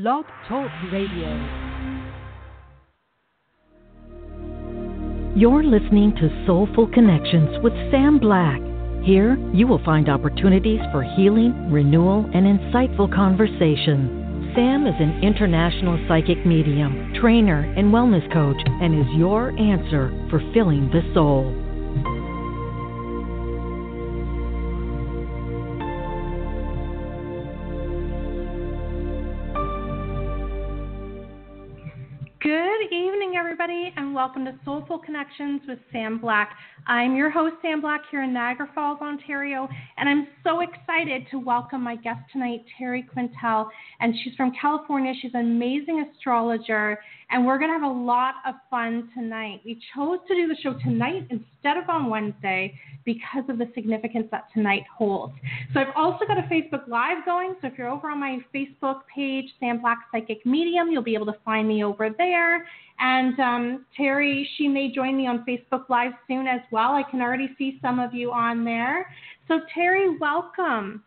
Blog Talk Radio. You're listening to Soulful Connections with Sam Black. Here, you will find opportunities for healing, renewal, and insightful conversation. Sam is an international psychic medium, trainer, and wellness coach, and is your answer for filling the soul. Connections with Sam Black. I'm your host, Sam Black, here in Niagara Falls, Ontario, and I'm so excited to welcome my guest tonight, Terri Quintel. And she's from California. She's an amazing astrologer, and we're going to have a lot of fun tonight. We chose to do the show tonight instead of on Wednesday because of the significance that tonight holds. So I've also got a Facebook Live going. So if you're over on my Facebook page, Sam Black Psychic Medium, you'll be able to find me over there. And um, Terri, she may join me on Facebook Live soon as well. I can already see some of you on there. So Terri, welcome.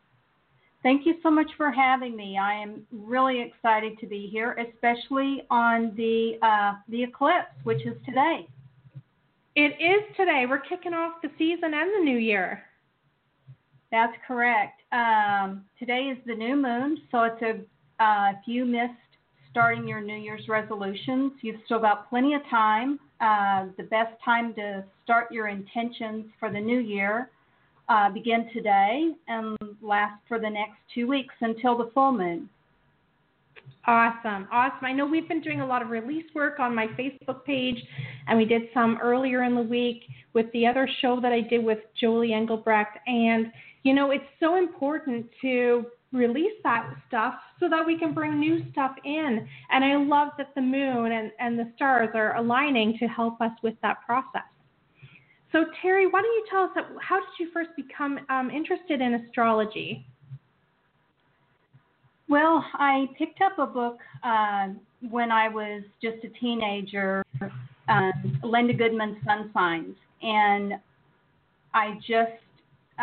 Thank you so much for having me. I am really excited to be here, especially on the uh, the eclipse, which is today. It is today. We're kicking off the season and the new year. That's correct. Um, today is the new moon, so it's a uh, if you missed starting your New Year's resolutions, you've still got plenty of time. Uh, the best time to start your intentions for the new year uh, begin today and last for the next two weeks until the full moon. Awesome. Awesome. I know we've been doing a lot of release work on my Facebook page, and we did some earlier in the week with the other show that I did with Jolie Engelbrecht. And, you know, it's so important to release that stuff so that we can bring new stuff in. And I love that the moon and, and the stars are aligning to help us with that process. So, Terri, why don't you tell us how did you first become um, interested in astrology? Well, I picked up a book uh, when I was just a teenager, um, Linda Goodman's Sun Signs, and I just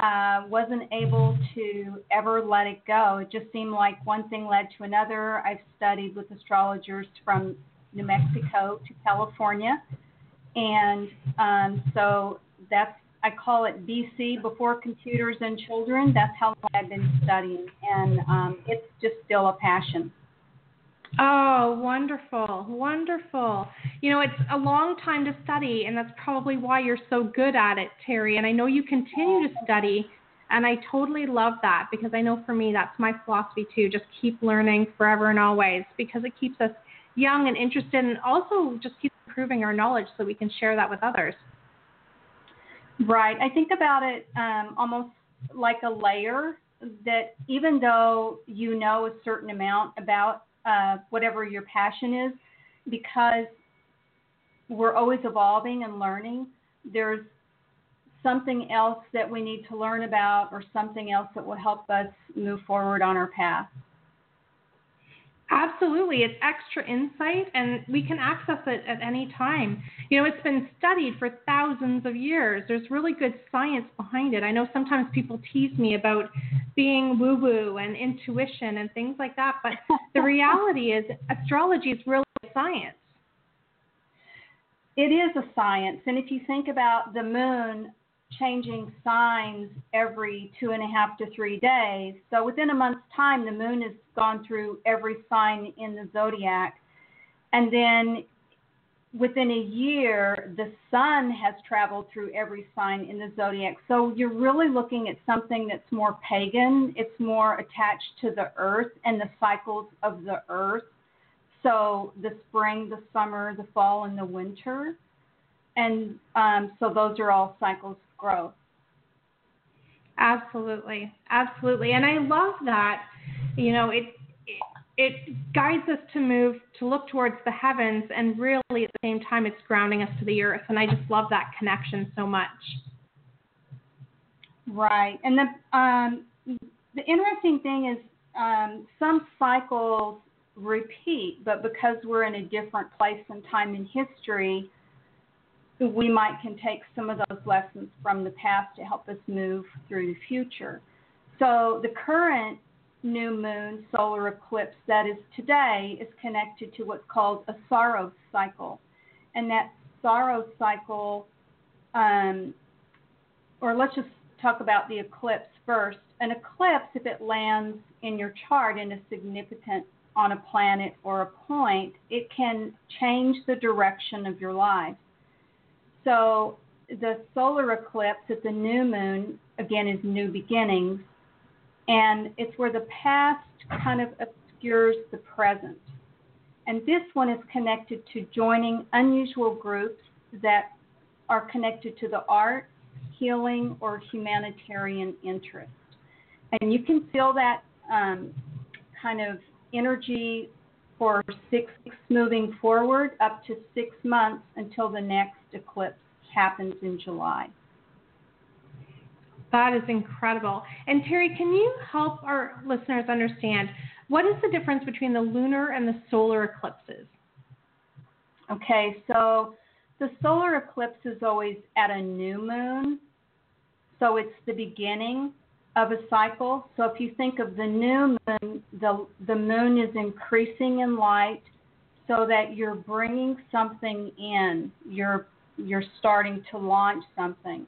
uh, wasn't able to ever let it go. It just seemed like one thing led to another. I've studied with astrologers from New Mexico to California, and um, so that's I call it BC, before computers and children. That's how long I've been studying, and um, it's just still a passion. Oh, wonderful, wonderful. You know, it's a long time to study, and that's probably why you're so good at it, Terri. And I know you continue to study, and I totally love that because I know for me that's my philosophy too. Just keep learning forever and always because it keeps us young and interested, and also just keeps improving our knowledge so we can share that with others. Right. I think about it um, almost like a layer that even though you know a certain amount about uh, whatever your passion is, because we're always evolving and learning, there's something else that we need to learn about or something else that will help us move forward on our path. Absolutely. It's extra insight and we can access it at any time. You know, it's been studied for thousands of years. There's really good science behind it. I know sometimes people tease me about being woo woo and intuition and things like that, but the reality is astrology is really science. It is a science. And if you think about the moon changing signs every two and a half to three days. So within a month's time, the moon has gone through every sign in the zodiac. And then within a year, the sun has traveled through every sign in the zodiac. So you're really looking at something that's more pagan, it's more attached to the earth and the cycles of the earth. So the spring, the summer, the fall, and the winter. And um, so those are all cycles of growth. Absolutely, absolutely, and I love that. You know, it, it it guides us to move to look towards the heavens, and really at the same time, it's grounding us to the earth. And I just love that connection so much. Right, and the um, the interesting thing is um, some cycles repeat, but because we're in a different place and time in history, we might can take some of those lessons from the past to help us move through the future. So the current new moon solar eclipse that is today is connected to what's called a saros cycle. And that saros cycle, um, or let's just talk about the eclipse first. An eclipse, if it lands in your chart in a significant on a planet or a point, it can change the direction of your life. So the solar eclipse at the new moon, again, is new beginnings, and it's where the past kind of obscures the present. And this one is connected to joining unusual groups that are connected to the arts, healing, or humanitarian interest. And you can feel that um, kind of energy for six moving forward up to six months until the next eclipse happens in July. That is incredible. And Terri, can you help our listeners understand what is the difference between the lunar and the solar eclipses? Okay, so the solar eclipse is always at a new moon. So it's the beginning of a cycle. So if you think of the new moon, the, the moon is increasing in light so that you're bringing something in. You're you're starting to launch something.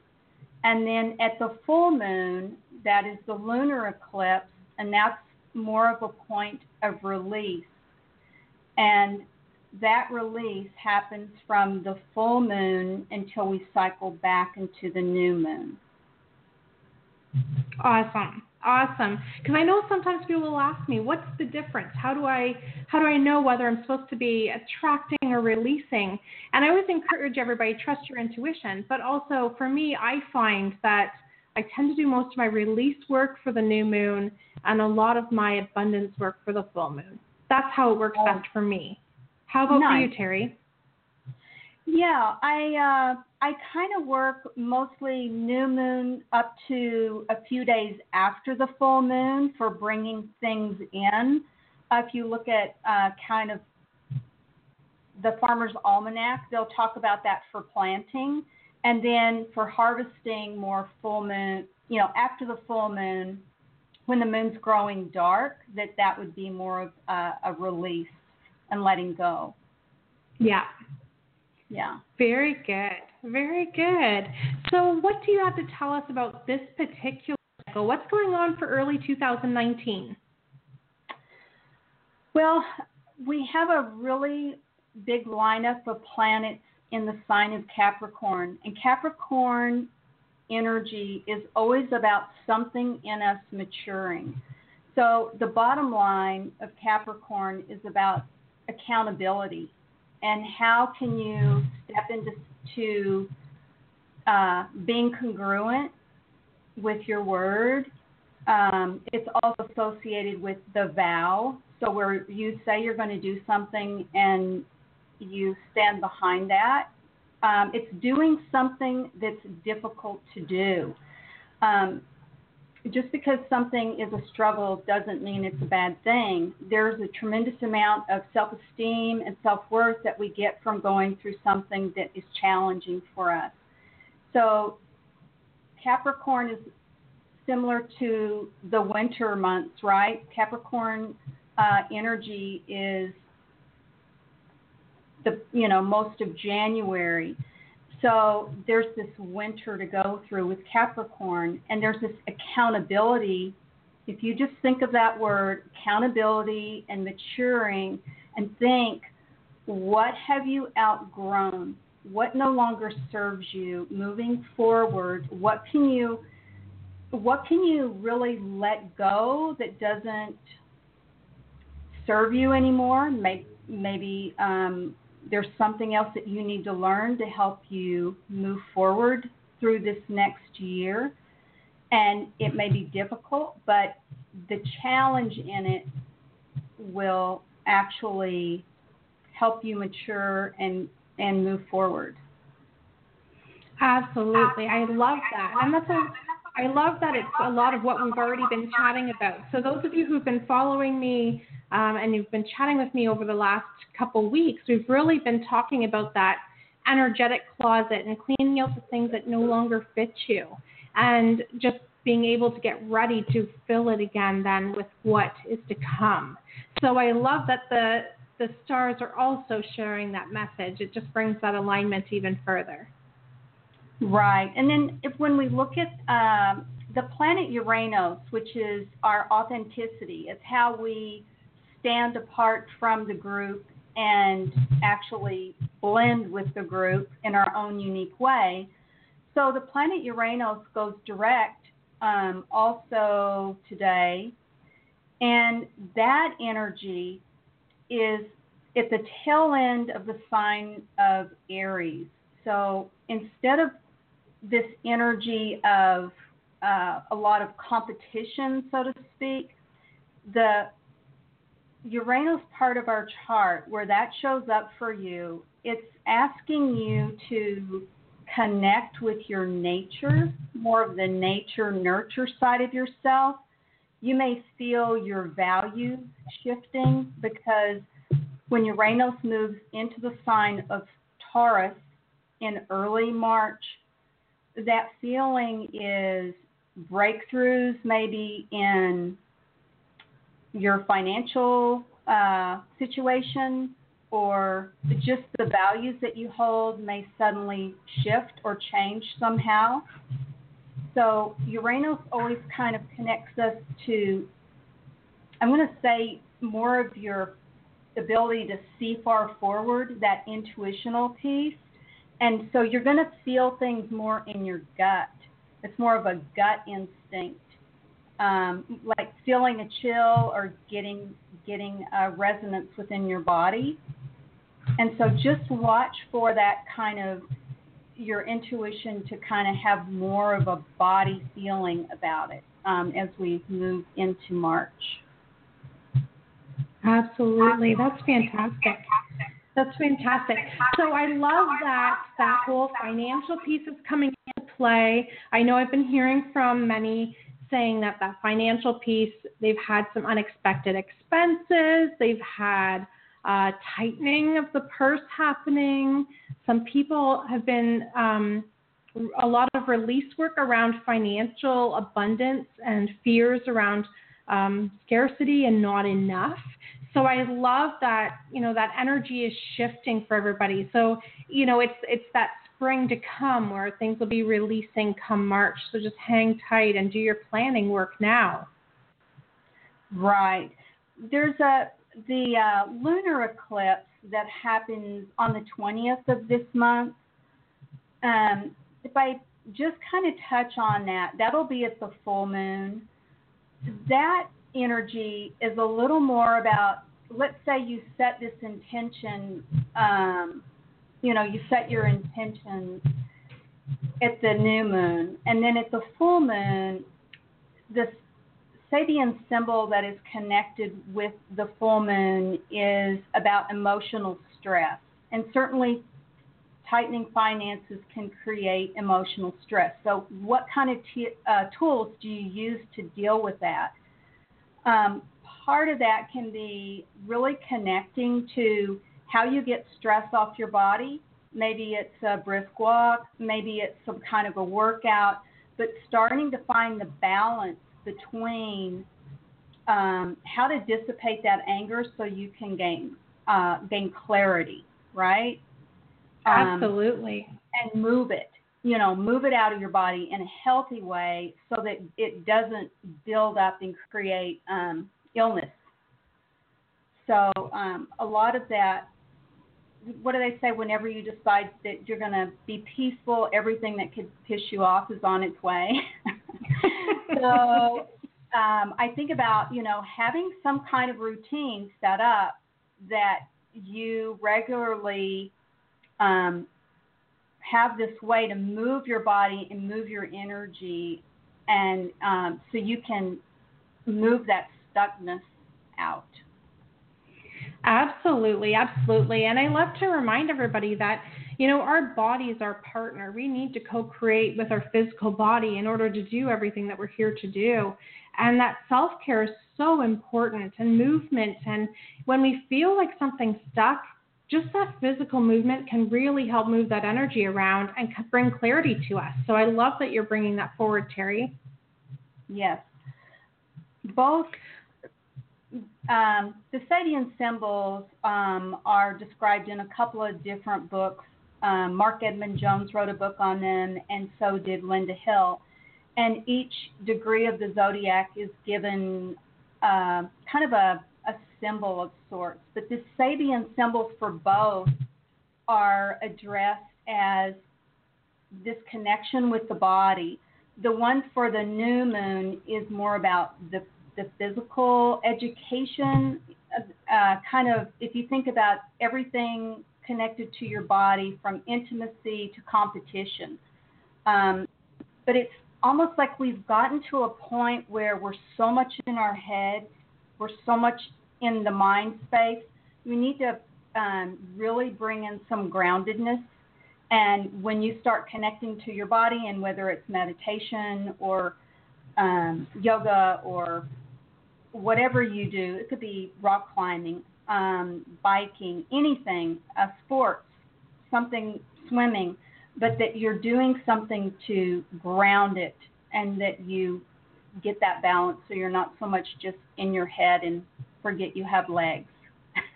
And then at the full moon, that is the lunar eclipse, and that's more of a point of release. And that release happens from the full moon until we cycle back into the new moon. Awesome. Awesome. Because I know sometimes people will ask me, what's the difference? How do I how do I know whether I'm supposed to be attracting or releasing? And I always encourage everybody trust your intuition. But also for me, I find that I tend to do most of my release work for the new moon and a lot of my abundance work for the full moon. That's how it works oh. best for me. How about nice. for you, Terri? Yeah, I uh, I kind of work mostly new moon up to a few days after the full moon for bringing things in. Uh, if you look at uh, kind of the Farmer's Almanac, they'll talk about that for planting, and then for harvesting more full moon. You know, after the full moon, when the moon's growing dark, that that would be more of a, a release and letting go. Yeah, yeah. Very good. Very good. So, what do you have to tell us about this particular cycle? What's going on for early 2019? Well, we have a really big lineup of planets in the sign of Capricorn. And Capricorn energy is always about something in us maturing. So, the bottom line of Capricorn is about accountability and how can you step into uh, being congruent with your word. Um, it's also associated with the vow. So where you say you're going to do something and you stand behind that. Um, it's doing something that's difficult to do. Um, just because something is a struggle doesn't mean it's a bad thing. There's a tremendous amount of self esteem and self worth that we get from going through something that is challenging for us. So, Capricorn is similar to the winter months, right? Capricorn uh, energy is the you know most of January. So there's this winter to go through with Capricorn, and there's this accountability. If you just think of that word, accountability and maturing, and think, what have you outgrown? What no longer serves you moving forward? What can you what can you really let go that doesn't serve you anymore? Maybe, maybe um, there's something else that you need to learn to help you move forward through this next year. And it may be difficult, but the challenge in it will actually help you mature and, and move forward. Absolutely. I love that. And that's a I love that it's a lot of what we've already been chatting about. So those of you who've been following me um, and you've been chatting with me over the last couple weeks, we've really been talking about that energetic closet and cleaning out the things that no longer fit you and just being able to get ready to fill it again then with what is to come. So I love that the the stars are also sharing that message. It just brings that alignment even further. Right. And then if when we look at um, the planet Uranus, which is our authenticity, it's how we stand apart from the group and actually blend with the group in our own unique way. So the planet Uranus goes direct um, also today, and that energy is at the tail end of the sign of Aries. So instead of this energy of uh, a lot of competition, so to speak, the Uranus part of our chart, where that shows up for you, it's asking you to connect with your nature, more of the nature nurture side of yourself. You may feel your values shifting because when Uranus moves into the sign of Taurus in early March, that feeling is breakthroughs maybe in your financial uh, situation or just the values that you hold may suddenly shift or change somehow. So Uranus always kind of connects us to, I'm going to say, more of your ability to see far forward, that intuitional piece. And so you're going to feel things more in your gut. It's more of a gut instinct um, like feeling a chill or getting getting a resonance within your body. And so just watch for that kind of your intuition to kind of have more of a body feeling about it um, as we move into March. Absolutely, that's fantastic. That's fantastic. So I love that that whole financial piece is coming into play. I know I've been hearing from many saying that that financial piece, they've had some unexpected expenses, they've had uh, tightening of the purse happening. Some people have been um, a lot of release work around financial abundance and fears around um, scarcity and not enough. So I love that you know that energy is shifting for everybody. So you know it's it's that spring to come where things will be releasing come March. So just hang tight and do your planning work now. Right. There's a the uh, lunar eclipse that happens on the 20th of this month. Um, if I just kind of touch on that, that'll be at the full moon. That energy is a little more about, let's say you set this intention um, you know, you set your intentions at the new moon, and then at the full moon, the Sabian symbol that is connected with the full moon is about emotional stress. And certainly, tightening finances can create emotional stress. So, what kind of t- uh, tools do you use to deal with that? Um, part of that can be really connecting to how you get stress off your body. Maybe it's a brisk walk, maybe it's some kind of a workout, but starting to find the balance between um, how to dissipate that anger so you can gain uh, gain clarity, right? Um, Absolutely. Um, and move it, you know, move it out of your body in a healthy way so that it doesn't build up and create um, illness. So um, a lot of that what do they say whenever you decide that you're going to be peaceful everything that could piss you off is on its way. So um, i think about you know having some kind of routine set up that you regularly um, have this way to move your body and move your energy and um, so you can move that stuckness out Absolutely, absolutely. And I love to remind everybody that, you know, our body is our partner. We need to co create with our physical body in order to do everything that we're here to do. And that self care is so important and movement. And when we feel like something's stuck, just that physical movement can really help move that energy around and bring clarity to us. So I love that you're bringing that forward, Terri. Yes. Both um, the Sabian symbols um, are described in a couple of different books. Um, Marc Edmund Jones wrote a book on them, and so did Lynda Hill. And each degree of the zodiac is given uh, kind of a, a symbol of sorts. But the Sabian symbols for both are addressed as this connection with the body. The one for the new moon is more about the the physical education, uh, kind of, if you think about everything connected to your body from intimacy to competition. Um, but it's almost like we've gotten to a point where we're so much in our head, we're so much in the mind space. We need to um, really bring in some groundedness. And when you start connecting to your body, and whether it's meditation or um, yoga or whatever you do, it could be rock climbing, um, biking, anything, a sports, something swimming, but that you're doing something to ground it and that you get that balance so you're not so much just in your head and forget you have legs.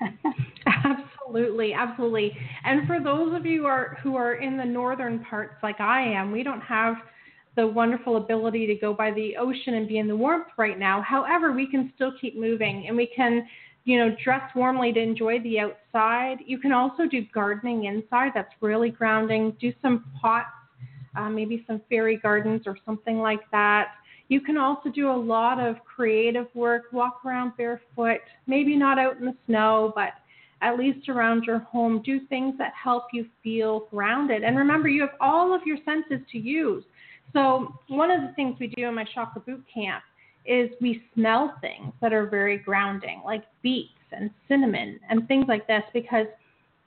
absolutely, absolutely. And for those of you who are who are in the northern parts like I am, we don't have the wonderful ability to go by the ocean and be in the warmth right now. However, we can still keep moving and we can, you know, dress warmly to enjoy the outside. You can also do gardening inside. That's really grounding. Do some pots, uh, maybe some fairy gardens or something like that. You can also do a lot of creative work, walk around barefoot, maybe not out in the snow, but at least around your home. Do things that help you feel grounded. And remember, you have all of your senses to use. So one of the things we do in my chakra boot camp is we smell things that are very grounding, like beets and cinnamon and things like this, because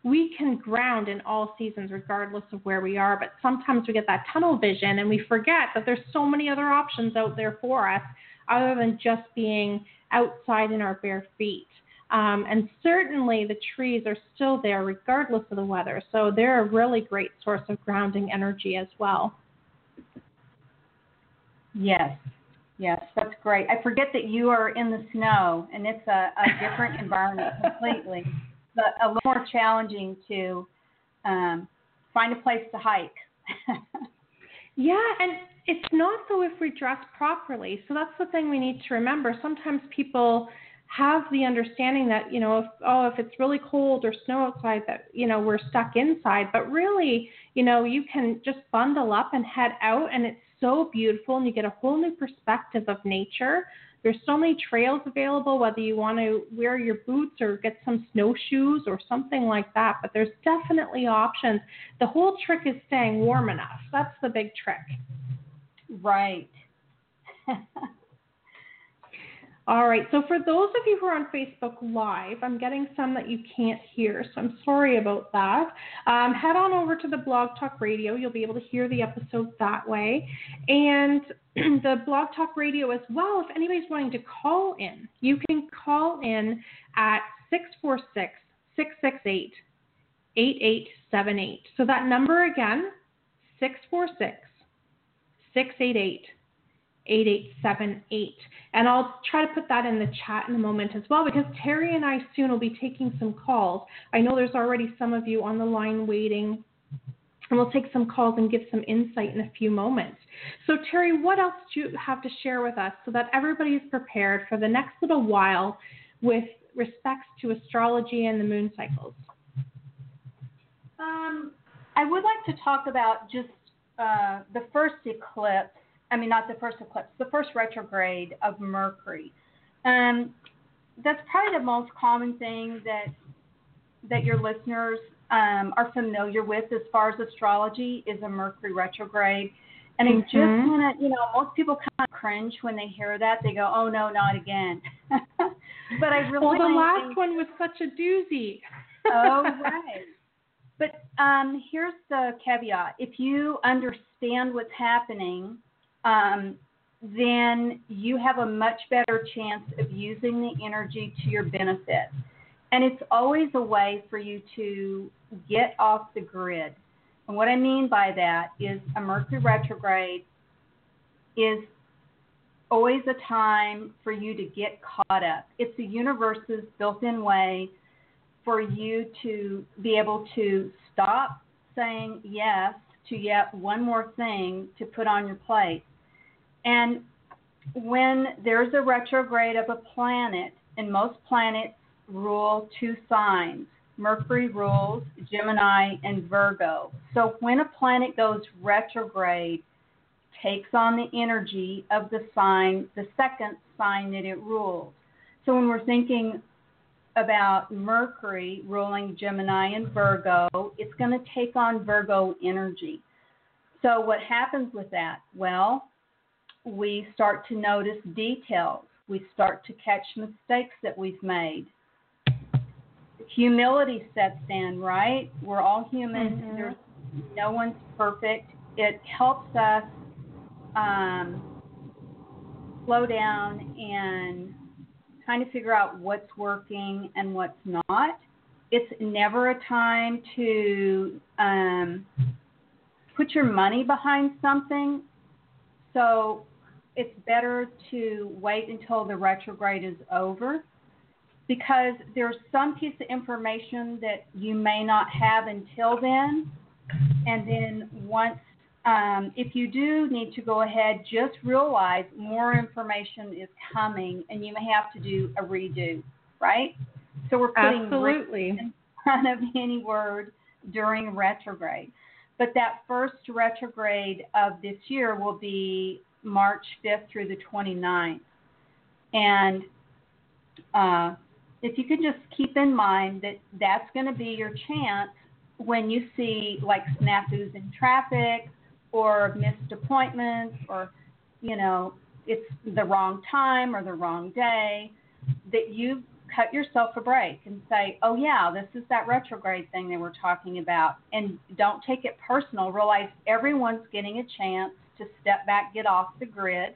we can ground in all seasons regardless of where we are. But sometimes we get that tunnel vision and we forget that there's so many other options out there for us other than just being outside in our bare feet. Um, and certainly the trees are still there regardless of the weather. So they're a really great source of grounding energy as well. Yes, yes, that's great. I forget that you are in the snow, and it's a, a different environment completely, but a little more challenging to um, find a place to hike. yeah, and it's not though if we dress properly. So that's the thing we need to remember. Sometimes people have the understanding that you know if oh if it's really cold or snow outside that you know we're stuck inside but really you know you can just bundle up and head out and it's so beautiful and you get a whole new perspective of nature. There's so many trails available, whether you want to wear your boots or get some snowshoes or something like that. But there's definitely options. The whole trick is staying warm enough. That's the big trick. Right. All right, so for those of you who are on Facebook Live, I'm getting some that you can't hear, so I'm sorry about that. Um, head on over to the Blog Talk Radio. You'll be able to hear the episode that way. And the Blog Talk Radio as well, if anybody's wanting to call in, you can call in at 646 668 8878. So that number again, 646 688 8878. And I'll try to put that in the chat in a moment as well because Terri and I soon will be taking some calls. I know there's already some of you on the line waiting. And we'll take some calls and give some insight in a few moments. So, Terri, what else do you have to share with us so that everybody is prepared for the next little while with respects to astrology and the moon cycles? Um, I would like to talk about just uh, the first eclipse I mean, not the first eclipse, the first retrograde of Mercury. Um, that's probably the most common thing that that your listeners um, are familiar with as far as astrology is a Mercury retrograde. And mm-hmm. it just mm-hmm. kind of, you know, most people kind of cringe when they hear that. They go, "Oh no, not again." but I really. Well, the last think, one was such a doozy. oh right. But um, here's the caveat: if you understand what's happening um, then you have a much better chance of using the energy to your benefit. And it's always a way for you to get off the grid. And what I mean by that is a Mercury retrograde is always a time for you to get caught up. It's the universe's built in way for you to be able to stop saying yes to yet one more thing to put on your plate. And when there's a retrograde of a planet, and most planets rule two signs Mercury rules Gemini and Virgo. So when a planet goes retrograde, takes on the energy of the sign, the second sign that it rules. So when we're thinking about Mercury ruling Gemini and Virgo, it's going to take on Virgo energy. So what happens with that? Well, we start to notice details. We start to catch mistakes that we've made humility sets in, right? We're all human. Mm-hmm. There's no one's perfect. It helps us um, slow down and kind of figure out what's working and what's not. It's never a time to um, put your money behind something. So it's better to wait until the retrograde is over because there's some piece of information that you may not have until then. And then once, um, if you do need to go ahead, just realize more information is coming and you may have to do a redo, right? So we're putting Absolutely. in front of any word during retrograde. But that first retrograde of this year will be March 5th through the 29th. And uh, if you could just keep in mind that that's going to be your chance when you see like snafus in traffic or missed appointments or you know it's the wrong time or the wrong day that you cut yourself a break and say oh yeah this is that retrograde thing they were talking about and don't take it personal. Realize everyone's getting a chance to step back get off the grid.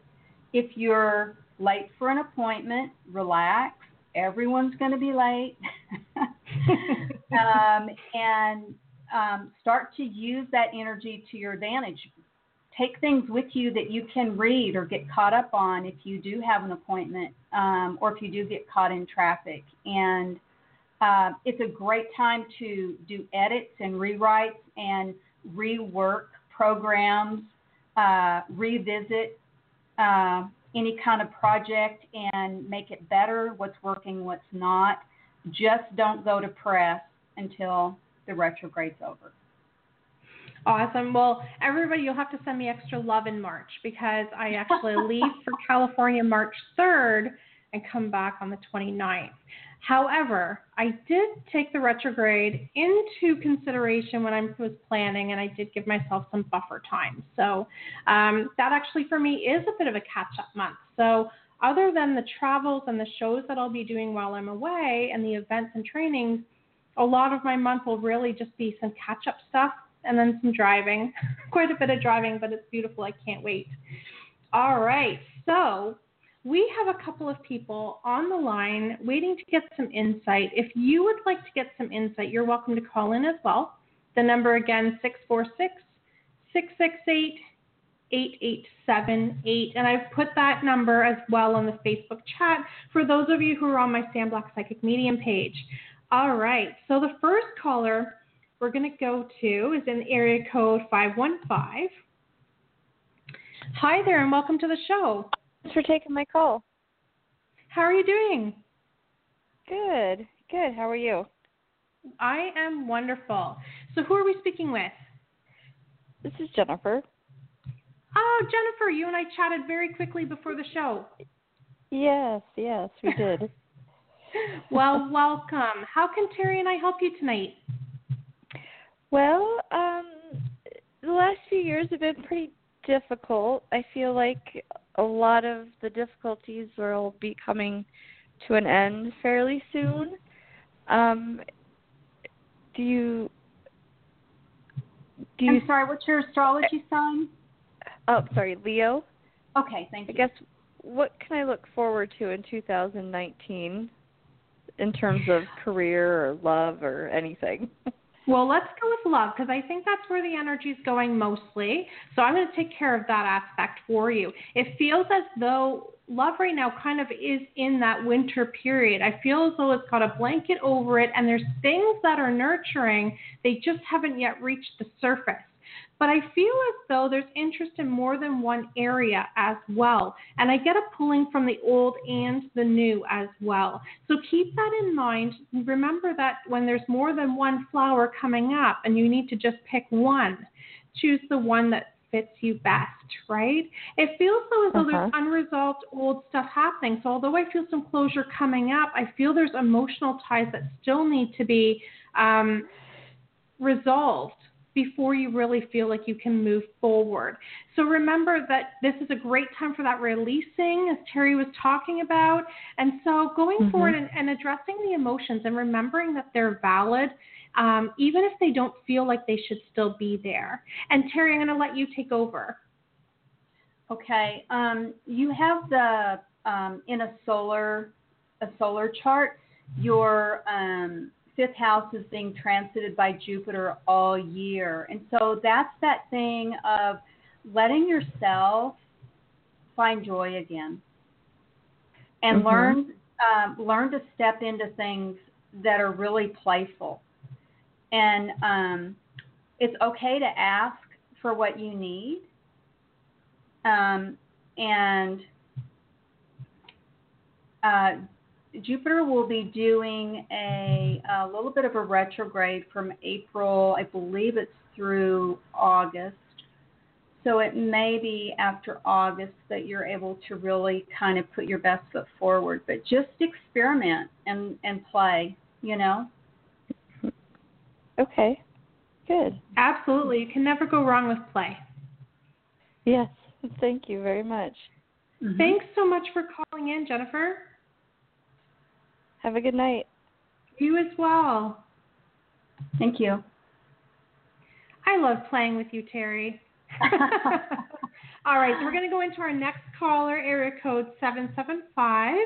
If you're late for an appointment relax. Everyone's going to be late. um, and um, start to use that energy to your advantage. Take things with you that you can read or get caught up on if you do have an appointment um, or if you do get caught in traffic. And uh, it's a great time to do edits and rewrites and rework programs, uh, revisit. Uh, any kind of project and make it better, what's working, what's not. Just don't go to press until the retrograde's over. Awesome. Well, everybody, you'll have to send me extra love in March because I actually leave for California March 3rd and come back on the 29th. However, I did take the retrograde into consideration when I was planning, and I did give myself some buffer time. So um, that actually for me is a bit of a catch up month. So other than the travels and the shows that I'll be doing while I'm away and the events and trainings, a lot of my month will really just be some catch up stuff and then some driving. Quite a bit of driving, but it's beautiful. I can't wait. All right. So we have a couple of people on the line waiting to get some insight. If you would like to get some insight, you're welcome to call in as well. The number again, 646 668 8878. And I've put that number as well on the Facebook chat for those of you who are on my Sam Black Psychic Medium page. All right, so the first caller we're going to go to is in area code 515. Hi there, and welcome to the show. Thanks for taking my call. How are you doing? Good, good. How are you? I am wonderful. So, who are we speaking with? This is Jennifer. Oh, Jennifer, you and I chatted very quickly before the show. Yes, yes, we did. well, welcome. How can Terri and I help you tonight? Well, um, the last few years have been pretty difficult. I feel like a lot of the difficulties will be coming to an end fairly soon. Um, do you? Do you? I'm sorry. What's your astrology sign? Oh, sorry, Leo. Okay, thank you. I guess what can I look forward to in 2019 in terms of career or love or anything? Well, let's go with love because I think that's where the energy is going mostly. So I'm going to take care of that aspect for you. It feels as though love right now kind of is in that winter period. I feel as though it's got a blanket over it and there's things that are nurturing, they just haven't yet reached the surface. But I feel as though there's interest in more than one area as well. And I get a pulling from the old and the new as well. So keep that in mind. Remember that when there's more than one flower coming up and you need to just pick one, choose the one that fits you best, right? It feels though as though uh-huh. there's unresolved old stuff happening. So although I feel some closure coming up, I feel there's emotional ties that still need to be um, resolved before you really feel like you can move forward. So remember that this is a great time for that releasing, as Terri was talking about. And so going mm-hmm. forward and, and, addressing the emotions and remembering that they're valid, um, even if they don't feel like they should still be there. And Terri, I'm going to let you take over. Okay. Um, you have the um, in a solar a solar chart your um, fifth house is being transited by Jupiter all year. And so that's that thing of letting yourself find joy again and mm-hmm. learn um, learn to step into things that are really playful. And um, it's okay to ask for what you need. Um, and uh, Jupiter will be doing a, a little bit of a retrograde from April, I believe it's through August. So it may be after August that you're able to really kind of put your best foot forward. But just experiment and, and play, you know? Okay, good. Absolutely. You can never go wrong with play. Yes, thank you very much. Mm-hmm. Thanks so much for calling in, Jennifer. Have a good night. You as well. Thank you. I love playing with you, Terri. All right, so we're going to go into our next caller, area code 775.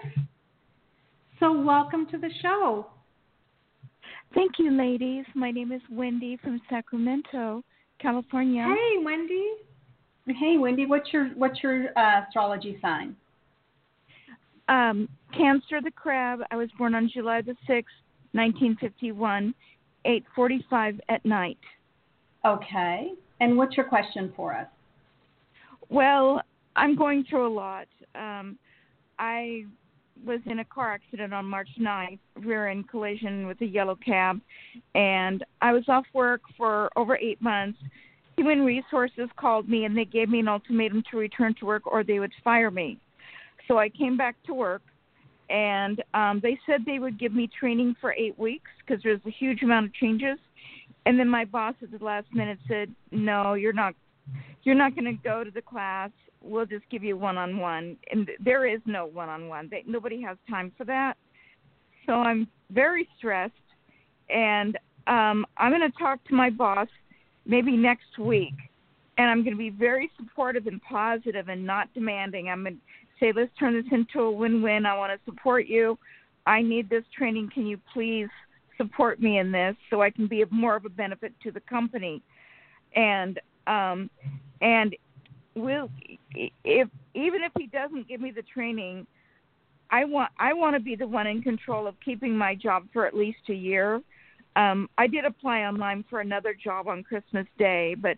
So, welcome to the show. Thank you, ladies. My name is Wendy from Sacramento, California. Hey, Wendy. Hey, Wendy. What's your what's your uh, astrology sign? Um, Cancer the Crab. I was born on July the 6th, 1951, 8:45 at night. Okay. And what's your question for us? Well, I'm going through a lot. Um, I was in a car accident on March 9th, rear end collision with a yellow cab, and I was off work for over eight months. Human Resources called me and they gave me an ultimatum to return to work or they would fire me. So I came back to work, and um, they said they would give me training for eight weeks because there's a huge amount of changes. And then my boss at the last minute said, "No, you're not. You're not going to go to the class. We'll just give you one-on-one." And there is no one-on-one. Nobody has time for that. So I'm very stressed, and um, I'm going to talk to my boss maybe next week and I'm going to be very supportive and positive and not demanding. I'm going say, let's turn this into a win win. I want to support you. I need this training. Can you please support me in this so I can be more of a benefit to the company? And um, and will if even if he doesn't give me the training, I want I want to be the one in control of keeping my job for at least a year. Um, I did apply online for another job on Christmas Day, but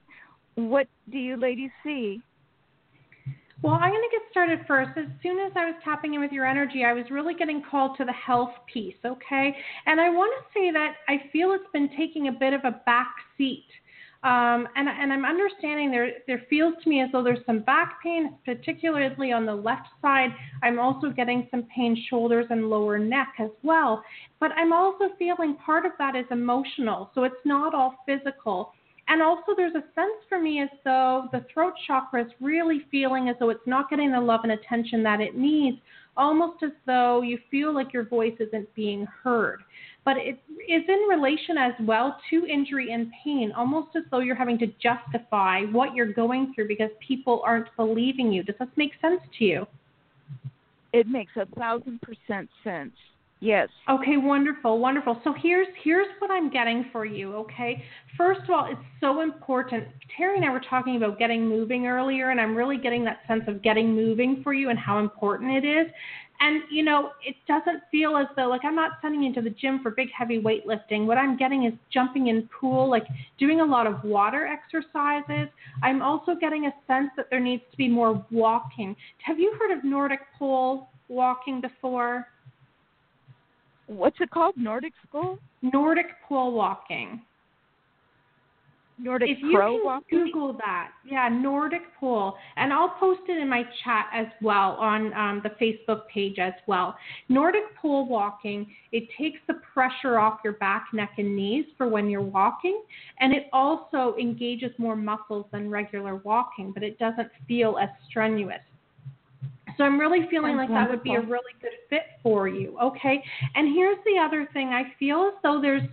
what do you ladies see? Well, I'm going to get started first. As soon as I was tapping in with your energy, I was really getting called to the health piece, okay? And I want to say that I feel it's been taking a bit of a back seat. Um, and, and I'm understanding there, there feels to me as though there's some back pain, particularly on the left side. I'm also getting some pain, shoulders and lower neck as well. But I'm also feeling part of that is emotional, so it's not all physical. And also, there's a sense for me as though the throat chakra is really feeling as though it's not getting the love and attention that it needs, almost as though you feel like your voice isn't being heard. But it is in relation as well to injury and pain, almost as though you're having to justify what you're going through because people aren't believing you. Does this make sense to you? It makes a thousand percent sense. Yes. Okay, wonderful, wonderful. So here's here's what I'm getting for you, okay? First of all, it's so important. Terri and I were talking about getting moving earlier and I'm really getting that sense of getting moving for you and how important it is. And you know, it doesn't feel as though like I'm not sending you to the gym for big heavy weightlifting. What I'm getting is jumping in pool, like doing a lot of water exercises. I'm also getting a sense that there needs to be more walking. Have you heard of Nordic pole walking before? What's it called? Nordic school? Nordic pole walking. Nordic if you can walking? Google that, yeah, Nordic pole, and I'll post it in my chat as well on um, the Facebook page as well. Nordic pole walking, it takes the pressure off your back, neck, and knees for when you're walking, and it also engages more muscles than regular walking, but it doesn't feel as strenuous. So I'm really feeling Sounds like that would be a really good fit for you. Okay. And here's the other thing I feel as though there's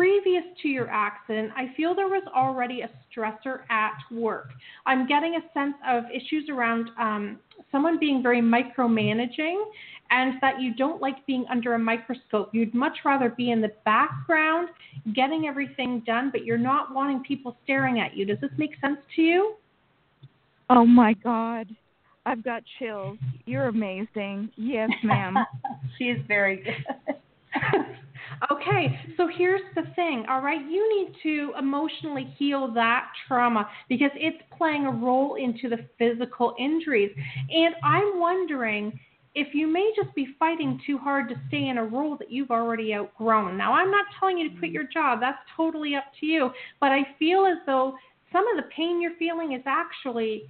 previous to your accident, I feel there was already a stressor at work. I'm getting a sense of issues around um, someone being very micromanaging and that you don't like being under a microscope. You'd much rather be in the background getting everything done, but you're not wanting people staring at you. Does this make sense to you? Oh my God. I've got chills. You're amazing. Yes, ma'am. She's very good. okay, so here's the thing, all right? You need to emotionally heal that trauma because it's playing a role into the physical injuries. And I'm wondering if you may just be fighting too hard to stay in a role that you've already outgrown. Now, I'm not telling you to quit your job, that's totally up to you, but I feel as though some of the pain you're feeling is actually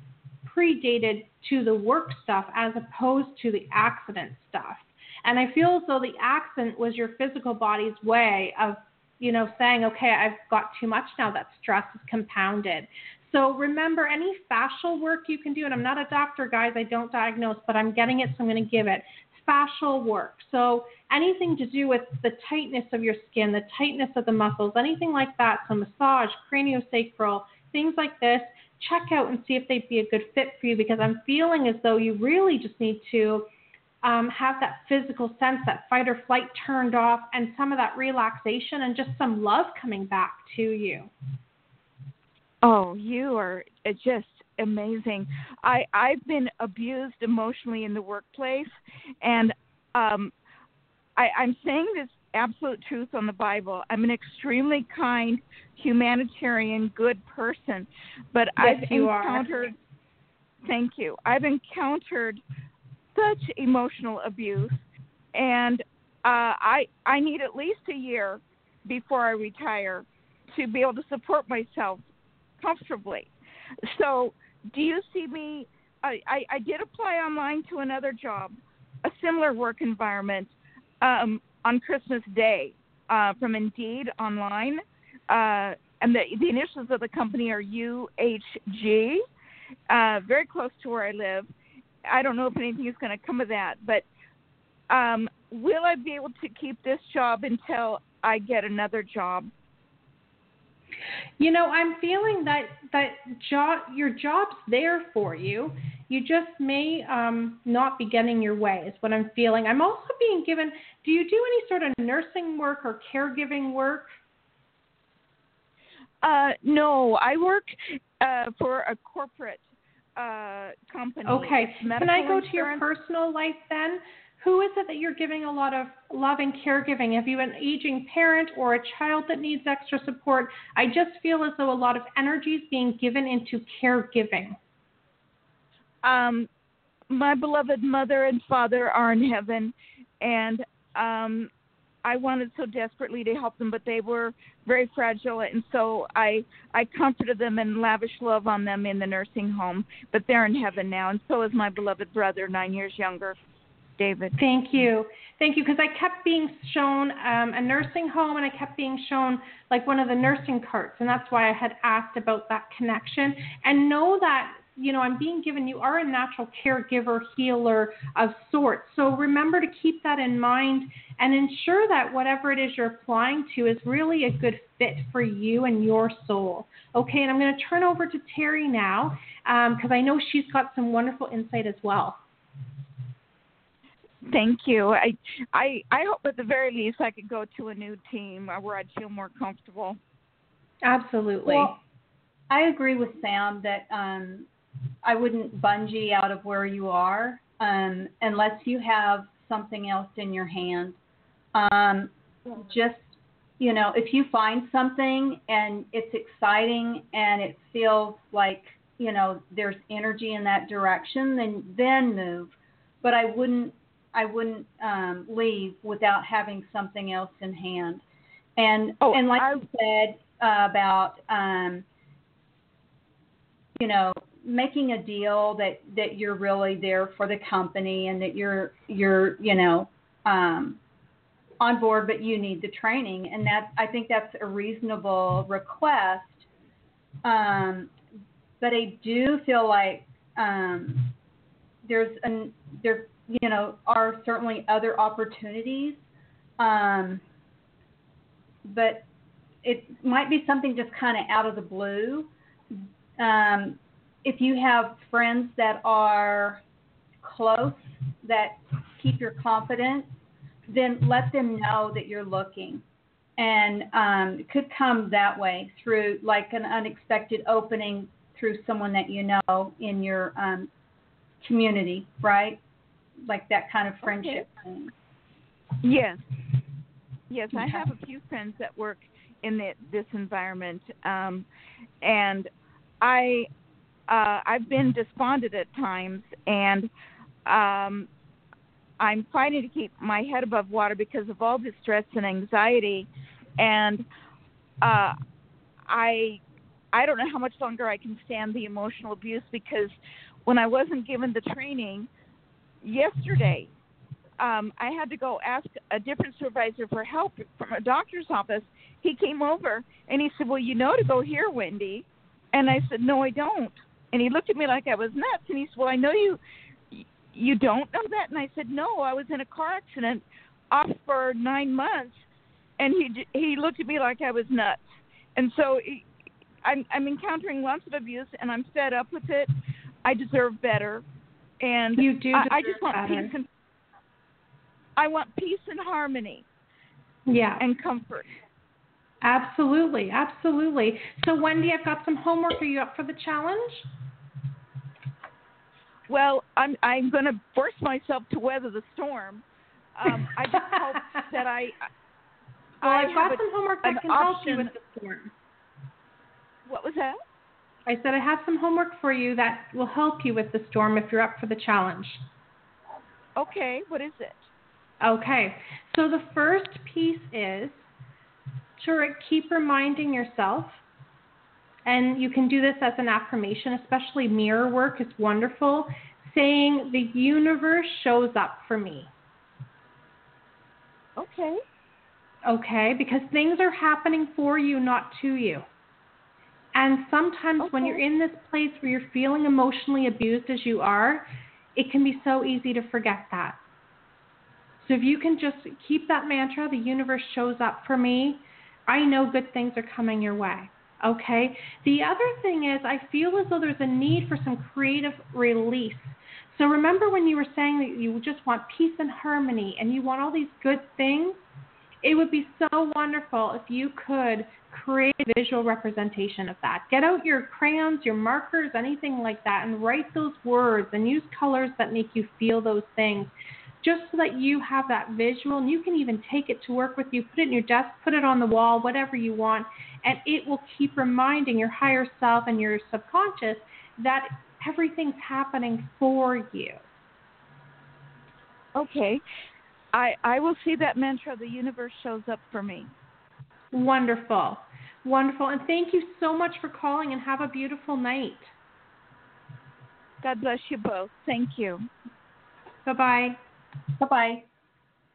predated to the work stuff as opposed to the accident stuff. And I feel as though the accident was your physical body's way of, you know, saying, okay, I've got too much now. That stress is compounded. So remember, any fascial work you can do, and I'm not a doctor, guys, I don't diagnose, but I'm getting it, so I'm going to give it. Fascial work. So anything to do with the tightness of your skin, the tightness of the muscles, anything like that. So massage, craniosacral, things like this. Check out and see if they'd be a good fit for you because I'm feeling as though you really just need to um, have that physical sense, that fight or flight turned off, and some of that relaxation and just some love coming back to you. Oh, you are uh, just amazing. I I've been abused emotionally in the workplace, and um, I, I'm saying this absolute truth on the Bible. I'm an extremely kind, humanitarian, good person, but Yes, I've you are. encountered. Thank you. I've encountered such emotional abuse, and uh, I I need at least a year before I retire to be able to support myself comfortably. So, do you see me? I, I, I did apply online to another job, a similar work environment, um, on Christmas Day uh, from Indeed online. Uh, and the, the initials of the company are UHG, uh, very close to where I live. I don't know if anything is going to come of that, but um, will I be able to keep this job until I get another job? You know, I'm feeling that that job your job's there for you. You just may um, not be getting your way. Is what I'm feeling. I'm also being given. Do you do any sort of nursing work or caregiving work? Uh, no, I work uh, for a corporate uh, company. Okay. Can I go to your personal life then? Who is it that you're giving a lot of love and caregiving? Have you an aging parent or a child that needs extra support? I just feel as though a lot of energy is being given into caregiving. Um, my beloved mother and father are in heaven, and um, I wanted so desperately to help them, but they were very fragile, and so I I comforted them and lavished love on them in the nursing home. But they're in heaven now, and so is my beloved brother, nine years younger, David. Thank you. Thank you. Because I kept being shown um, a nursing home and I kept being shown like one of the nursing carts. And that's why I had asked about that connection. And know that, you know, I'm being given, you are a natural caregiver, healer of sorts. So remember to keep that in mind and ensure that whatever it is you're applying to is really a good fit for you and your soul. Okay. And I'm going to turn over to Terri now because I know she's got some wonderful insight as well. Thank you. I I I hope at the very least I could go to a new team where I'd feel more comfortable. Absolutely. Well, I agree with Sam that um, I wouldn't bungee out of where you are um, unless you have something else in your hand. Um, just you know, if you find something and it's exciting and it feels like you know there's energy in that direction, then then move. But I wouldn't I wouldn't um, leave without having something else in hand. And oh, and like I, you said uh, about um, you know making a deal that that you're really there for the company and that you're you're you know um, on board, but you need the training, and that I think that's a reasonable request. Um, but I do feel like um, there's an there you know are certainly other opportunities, um, but it might be something just kind of out of the blue. Um, if you have friends that are close that keep your confidence then let them know that you're looking. And um, it could come that way through like an unexpected opening through someone that you know in your um, community, right? Like that kind of friendship okay. thing. Yes. Yes, okay. I have a few friends that work in the, this environment, um, and I uh, I've been despondent at times, and um, I'm fighting to keep my head above water because of all the stress and anxiety, and uh, I I don't know how much longer I can stand the emotional abuse because when I wasn't given the training yesterday, um, I had to go ask a different supervisor for help from a doctor's office. He came over and he said, "Well, you know to go here, Wendy," and I said, "No, I don't." And he looked at me like I was nuts, and he said, "Well, I know you you don't know that? And I said, no, I was in a car accident off for nine months. And he he looked at me like I was nuts. And so he, I'm I'm encountering lots of abuse, and I'm fed up with it. I deserve better. And you do. I, I just want better. peace and I want peace and harmony. Yeah. And comfort. Absolutely, absolutely. So Wendy, I've got some homework. Are you up for the challenge? Well, I'm I'm going to force myself to weather the storm. Um, I just hope that I. Well, I I've got a, some homework that can option. help you with the storm. What was that? I said I have some homework for you that will help you with the storm if you're up for the challenge. Okay, what is it? Okay, so the first piece is to keep reminding yourself and you can do this as an affirmation, especially mirror work is wonderful, saying the universe shows up for me. Okay. Okay, because things are happening for you, not to you. And sometimes okay. when you're in this place where you're feeling emotionally abused as you are, it can be so easy to forget that. So if you can just keep that mantra, the universe shows up for me, I know good things are coming your way. Okay. The other thing is, I feel as though there's a need for some creative release. So remember when you were saying that you just want peace and harmony and you want all these good things? It would be so wonderful if you could create a visual representation of that. Get out your crayons, your markers, anything like that, and write those words and use colors that make you feel those things just so that you have that visual and you can even take it to work with you, put it in your desk, put it on the wall, whatever you want, and it will keep reminding your higher self and your subconscious that everything's happening for you. Okay. I I will see that mantra the universe shows up for me. Wonderful. Wonderful. And thank you so much for calling and have a beautiful night. God bless you both. Thank you. Bye-bye. Bye bye. bye.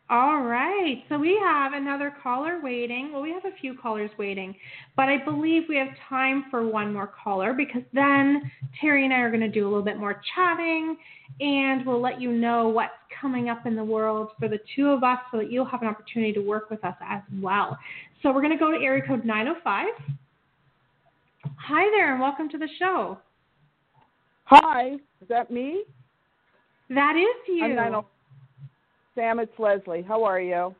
All right. So we have another caller waiting. Well, we have a few callers waiting, but I believe we have time for one more caller because then Terri and I are going to do a little bit more chatting and we'll let you know what's coming up in the world for the two of us so that you'll have an opportunity to work with us as well. So we're going to go to area code 905. Hi there and welcome to the show. Hi, is that me? That is you. I'm 905. Sam, it's Leslie. How are you?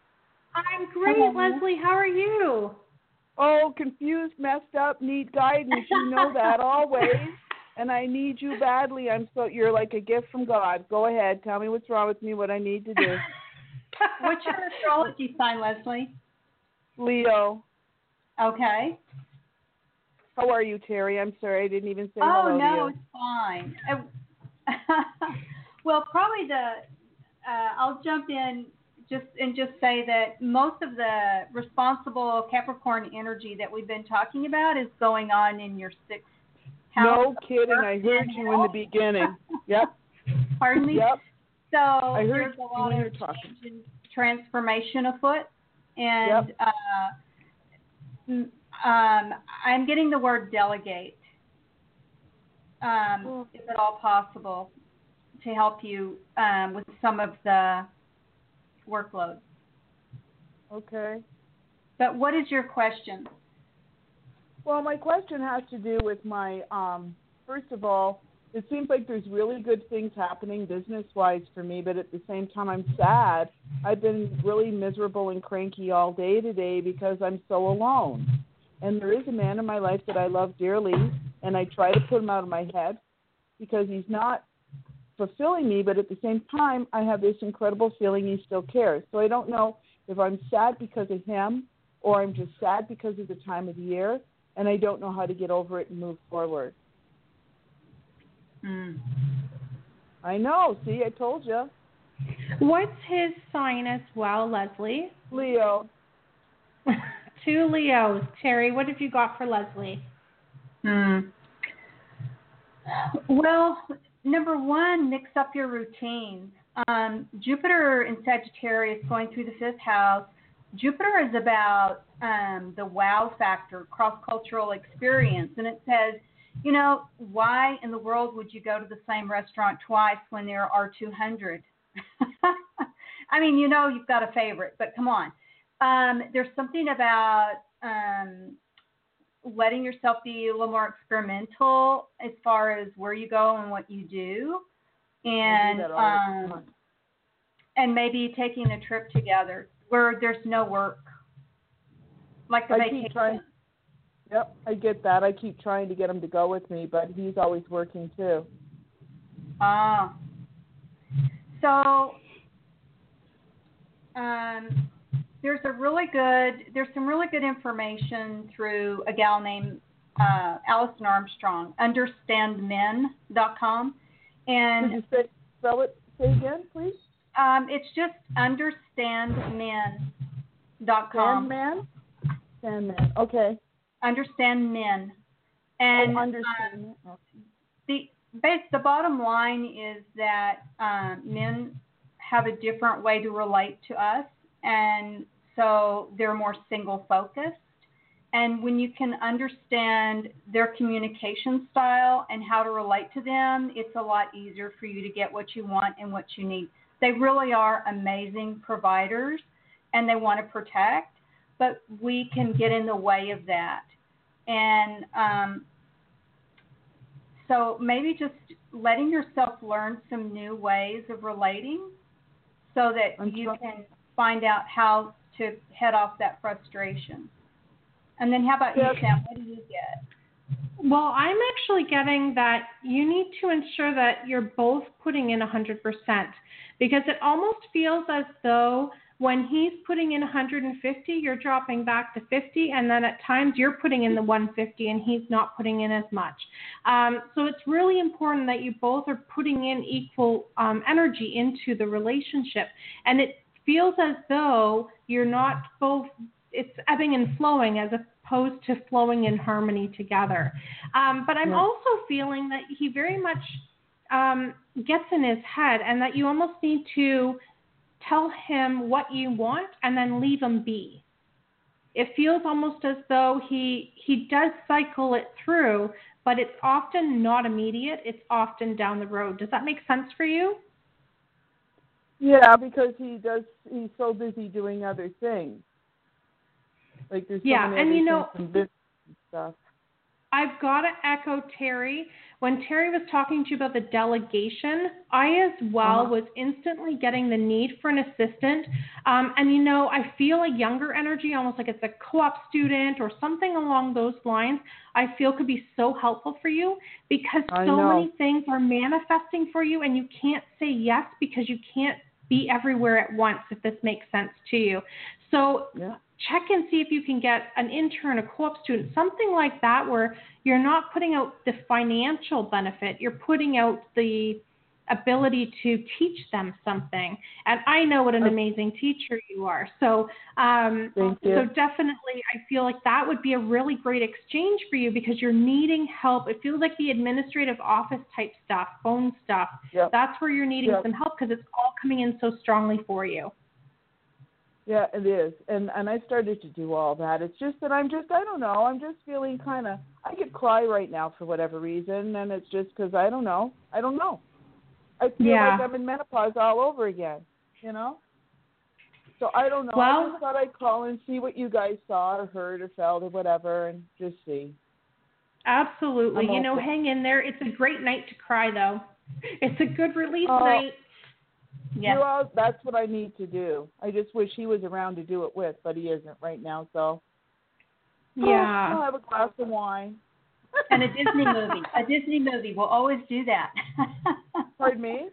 I'm great, Hello. Leslie. How are you? Oh, confused, messed up, need guidance. You know that always. And I need you badly. I'm so you're like a gift from God. Go ahead, tell me what's wrong with me, what I need to do. What's your astrology sign, Leslie? Leo, Okay. how are you, Terri? I'm sorry I didn't even say Oh hello no, to you. it's fine. Uh, well, probably the uh, I'll jump in just and just say that most of the responsible Capricorn energy that we've been talking about is going on in your sixth house. No kidding. I heard you in the beginning. Yep. Pardon me. Yep. So I heard there's a you lot of change and transformation afoot, and Yep. uh, um, I'm getting the word delegate, um, if at all possible, to help you um, with some of the workload. Okay. But what is your question? Well, my question has to do with my um first of all, it seems like there's really good things happening business wise for me, but at the same time I'm sad. I've been really miserable and cranky all day today because I'm so alone. And there is a man in my life that I love dearly and I try to put him out of my head because he's not fulfilling me, but at the same time I have this incredible feeling he still cares. So I don't know if I'm sad because of him or I'm just sad because of the time of the year and I don't know how to get over it and move forward. I know. See, I told you. What's his sign as well, Leslie? Leo. Two Leos. Terri, what have you got for Leslie? Hmm. Well, number one, mix up your routines. Um, Jupiter in Sagittarius going through the fifth house. Jupiter is about um, the wow factor, cross cultural experience. And it says, you know, why in the world would you go to the same restaurant twice when there are 200? I mean, you know, you've got a favorite, but come on. Um, there's something about um, letting yourself be a little more experimental as far as where you go and what you do, and do that all the um, and maybe taking a trip together where there's no work, like a I keep vacation. trying- Yep, I get that. I keep trying to get him to go with me, but he's always working too. Ah. So, um, there's a really good, there's some really good information through a gal named uh, Alison Armstrong, understandmen.com. Could And you say spell it say again, please? um, it's just understandmen.com. Sandman? Sandman. Okay. Understand men. And oh, um, the base the bottom line is that um, men have a different way to relate to us and so they're more single focused. And when you can understand their communication style and how to relate to them it's a lot easier for you to get what you want and what you need. They really are amazing providers and they want to protect but we can get in the way of that. And um, so maybe just letting yourself learn some new ways of relating so that you can find out how to head off that frustration. And then how about you, Sam? What do you get? Well, I'm actually getting that you need to ensure that you're both putting in 100% because it almost feels as though when he's putting in 150, you're dropping back to 50, and then at times you're putting in the 150 and he's not putting in as much. Um, so it's really important that you both are putting in equal um, energy into the relationship, and it feels as though you're not both. It's ebbing and flowing as opposed to flowing in harmony together. Um, but I'm Yeah. also feeling that he very much um, gets in his head, and that you almost need to tell him what you want and then leave him be. It feels almost as though he he does cycle it through, but it's often not immediate. It's often down the road. Does that make sense for you? Yeah, because he does. He's so busy doing other things. Like there's so Yeah, and you know- things and business and stuff. I've got to echo Terri when Terri was talking to you about the delegation, I as well Uh-huh. was instantly getting the need for an assistant. Um, and you know, I feel a younger energy, almost like it's a co-op student or something along those lines. I feel could be so helpful for you because I so know. many things are manifesting for you, and you can't say yes because you can't be everywhere at once. If this makes sense to you, so Yeah. check and see if you can get an intern, a co-op student, something like that, where you're not putting out the financial benefit, you're putting out the ability to teach them something. And I know what an amazing teacher you are. So, um, so definitely, I feel like that would be a really great exchange for you because you're needing help. It feels like the administrative office type stuff, phone stuff. Yep. That's where you're needing Yep. some help because it's all coming in so strongly for you. Yeah, it is, and and I started to do all that. It's just that I'm just I don't know. I'm just feeling kind of I could cry right now for whatever reason, and it's just because I don't know. I don't know. I feel Yeah. like I'm in menopause all over again. You know. So I don't know. I Well- just thought I'd call and see what you guys saw or heard or felt or whatever, and just see. Absolutely. I'm you know, hang in there. It's a great night to cry, though. It's a good release Oh. night. All, that's what I need to do. I just wish he was around to do it with, but he isn't right now. So oh, yeah I'll Yeah. have a glass of wine. and a Disney movie. A Disney movie will always do that. Pardon me.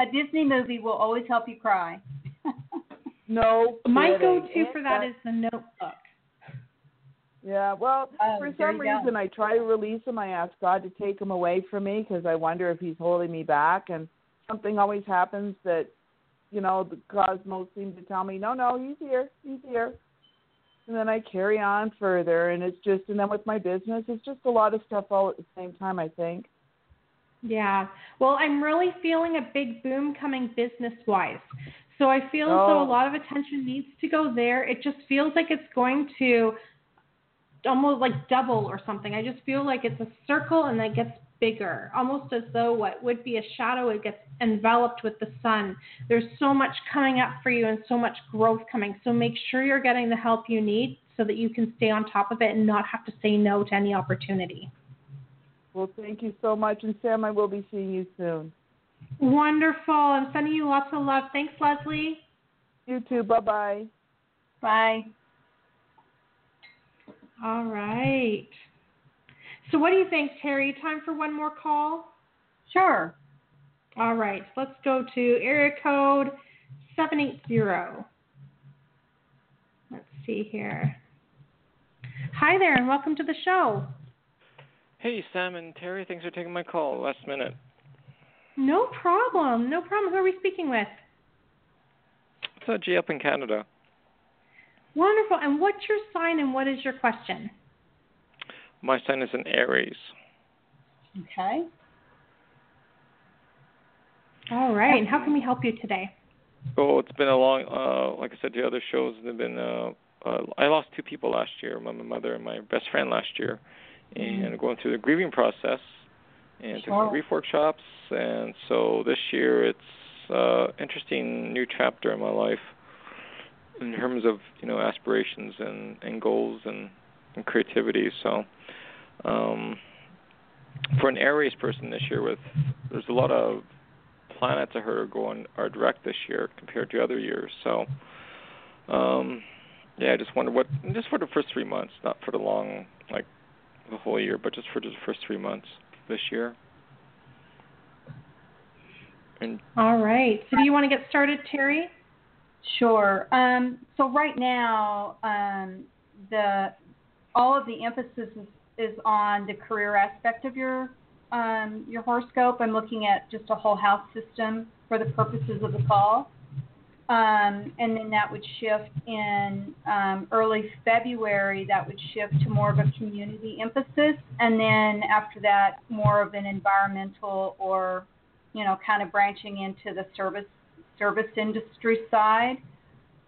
a Disney movie will always help you cry. No. My go-to for that is the Notebook. Yeah, well, Oh, for some go. reason, I try to release him. I ask God to take him away from me because I wonder if he's holding me back. And something always happens that, you know, the cosmos seem to tell me, no, no, he's here, he's here. And then I carry on further, and it's just, and then with my business, it's just a lot of stuff all at the same time. I think. Yeah. Well, I'm really feeling a big boom coming business-wise. So I feel as though Oh. a lot of attention needs to go there. It just feels like it's going to almost like double or something. I just feel like it's a circle and then it gets bigger, almost as though what would be a shadow it gets enveloped with the sun. There's so much coming up for you and so much growth coming. So make sure you're getting the help you need so that you can stay on top of it and not have to say no to any opportunity. Well, thank you so much, and Sam, I will be seeing you soon. Wonderful. I'm sending you lots of love. Thanks, Leslie. You too. Bye bye. Bye. All right. So, what do you think, Terri? Time for one more call? Sure. All right. Let's go to area code 780. Let's see here. Hi there, and welcome to the show. Hey, Sam and Terri, thanks for taking my call last minute. No problem. No problem. Who are we speaking with? It's uh, G up in Canada. Wonderful. And what's your sign and what is your question? My sign is an Aries. Okay. All right. And how can we help you today? Oh, it's been a long, uh, like I said, the other shows have been, uh, uh, I lost two people last year, my my mother and my best friend last year, and going through the grieving process and took Sure. some grief workshops, and so this year it's uh interesting new chapter in my life in terms of, you know, aspirations and, and goals and, and creativity. So um for an Aries person this year with there's a lot of planets I heard are going are direct this year compared to other years. So um yeah, I just wonder what just for the first three months, not for the long like the whole year, but just for the first three months this year. And All right. So, do you want to get started, Terri? Sure. Um, so right now, um, the all of the emphasis is, is on the career aspect of your um, your horoscope. I'm looking at just a whole house system for the purposes of the call, um, and then that would shift in um, early February. That would shift to more of a community emphasis, and then after that, more of an environmental or you know, kind of branching into the service service industry side.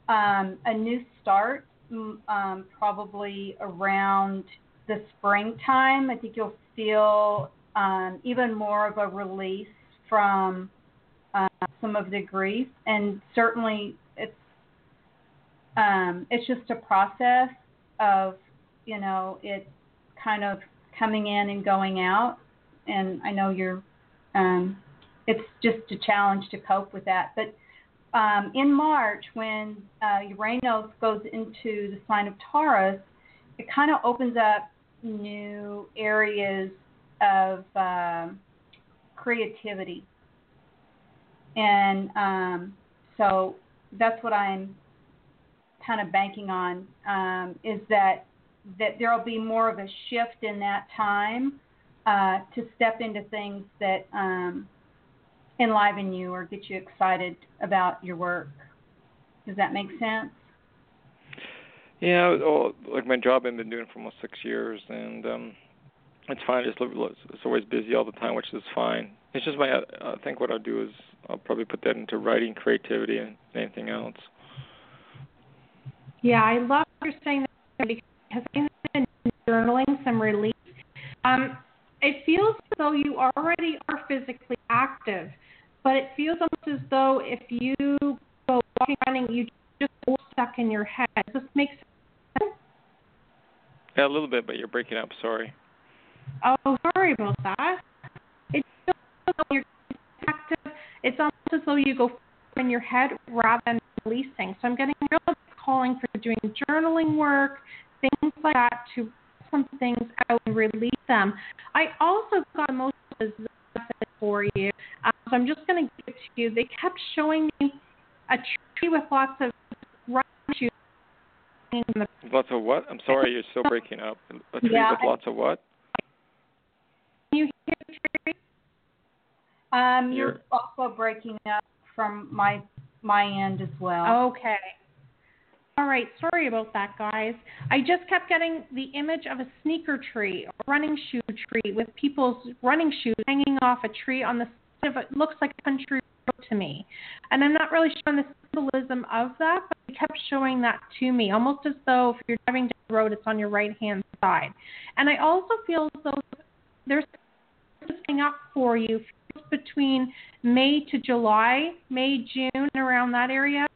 Um, a new start, mm, um, probably around the springtime. I think you'll feel um, even more of a release from uh, some of the grief, and certainly it's um, it's just a process of you know it kind of coming in and going out and I know you're. Um, it's just a challenge to cope with that. But um, in March, when uh, Uranus goes into the sign of Taurus, it kind of opens up new areas of um, creativity, and um, so that's what I'm kind of banking on um, is that that there will be more of a shift in that time uh, to step into things that um, enliven you or get you excited about your work. Does that make sense? Yeah, like my job I've been doing for almost six years, and um, it's fine. Just it's always busy all the time, which is fine. It's just my I think what I'll do is I'll probably put that into writing, creativity, and anything else. Yeah, I love you're saying that because I'm journaling some relief. Um, it feels as though you already are physically active, but it feels almost as though if you go walking, running, you just go stuck in your head. Does this make sense? Yeah, a little bit, but you're breaking up. Sorry. Oh, sorry about that. It feels as though you're. It's almost as though you go in your head rather than releasing. So I'm getting real calling for doing journaling work, things like that to some things out and release them. I also got most of this for you. Um, so I'm just going to give it to you. They kept showing me a tree with lots of shoes. Lots of what? I'm sorry, you're still breaking up. A tree yeah, with lots of what? Can you hear the tree? Um, you're, you're also breaking up from my my end as well. Okay. All right, sorry about that, guys. I just kept getting the image of a sneaker tree, a running shoe tree, with people's running shoes hanging off a tree on the side of it. Looks like a country road to me. And I'm not really sure on the symbolism of that, but they kept showing that to me, almost as though if you're driving down the road, it's on your right hand side. And I also feel as though there's something up for you between May to July, May, June, around that area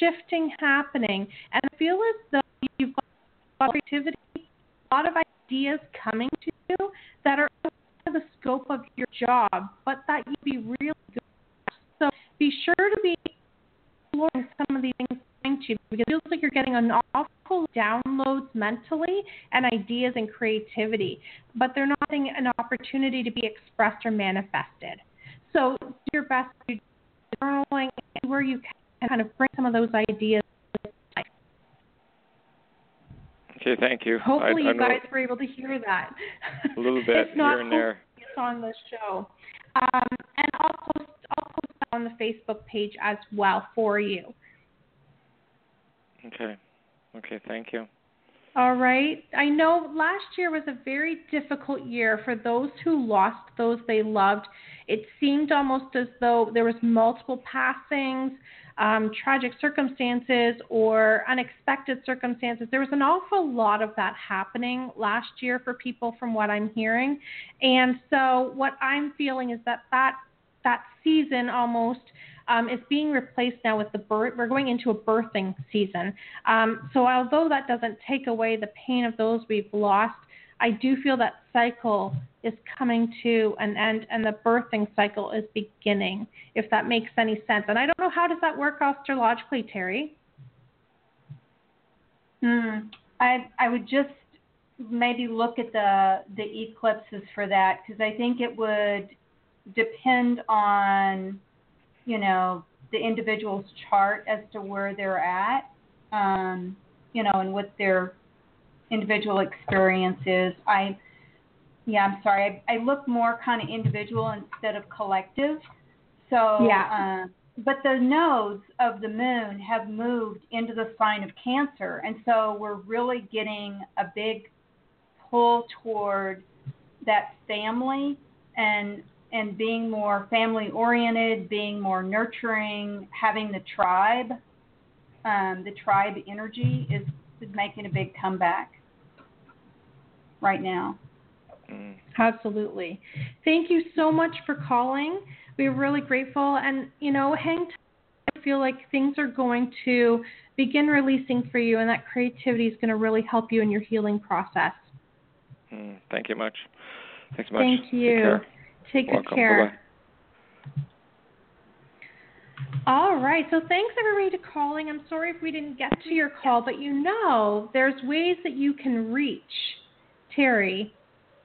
shifting happening. And I feel as though you've got a lot of creativity, a lot of ideas coming to you that are out of the scope of your job, but that you'd be really good at. So be sure to be exploring some of these things to you because it feels like you're getting an awful downloads mentally and ideas and creativity, but they're not getting an opportunity to be expressed or manifested. So do your best to journaling where you can kind of bring some of those ideas. Okay, thank you. Hopefully, I, I you guys were able to hear that. A little bit if not, here and there. It's on the show, um, and I'll post I'll post that on the Facebook page as well for you. Okay. Okay. Thank you. All right. I know last year was a very difficult year for those who lost those they loved. It seemed almost as though there was multiple passings, um, tragic circumstances or unexpected circumstances. There was an awful lot of that happening last year for people, from what I'm hearing. And so, what I'm feeling is that that that season almost um, is being replaced now with the birth. We're going into a birthing season. Um, so, although that doesn't take away the pain of those we've lost, I do feel that cycle is coming to an end and the birthing cycle is beginning, if that makes any sense. And I don't know how does that work astrologically, Terri? Hmm. I I would just maybe look at the the eclipses for that because I think it would depend on you know the individual's chart as to where they're at, um, you know, and what their individual experiences. I, yeah, I'm sorry. I, I look more kind of individual instead of collective. So, yeah. Uh, but the nodes of the moon have moved into the sign of Cancer, and so we're really getting a big pull toward that family and and being more family oriented, being more nurturing, having the tribe. Um, the tribe energy is is making a big comeback right now. Mm. Absolutely. Thank you so much for calling. We're really grateful. And, you know, hang tight. I feel like things are going to begin releasing for you, and that creativity is going to really help you in your healing process. Mm, thank you much. Thanks much. Thank you. Take, Take good care. Bye-bye. All right. So thanks everybody to calling. I'm sorry if we didn't get to your call, but you know there's ways that you can reach Terri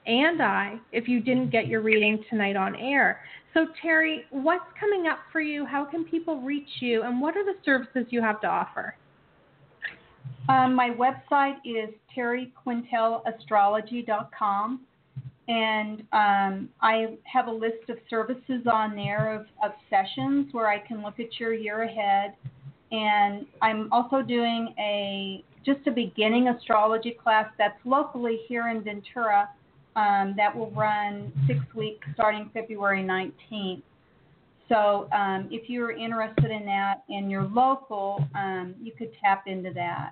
and I if you didn't get your reading tonight on air. So Terri, what's coming up for you? How can people reach you and what are the services you have to offer? Um, my website is terriquintelastrology.com, and um, I have a list of services on there of, of sessions where I can look at your year ahead. And I'm also doing a just a beginning astrology class that's locally here in Ventura um, that will run six weeks starting February 19th. So um, if you're interested in that and you're local, um, you could tap into that.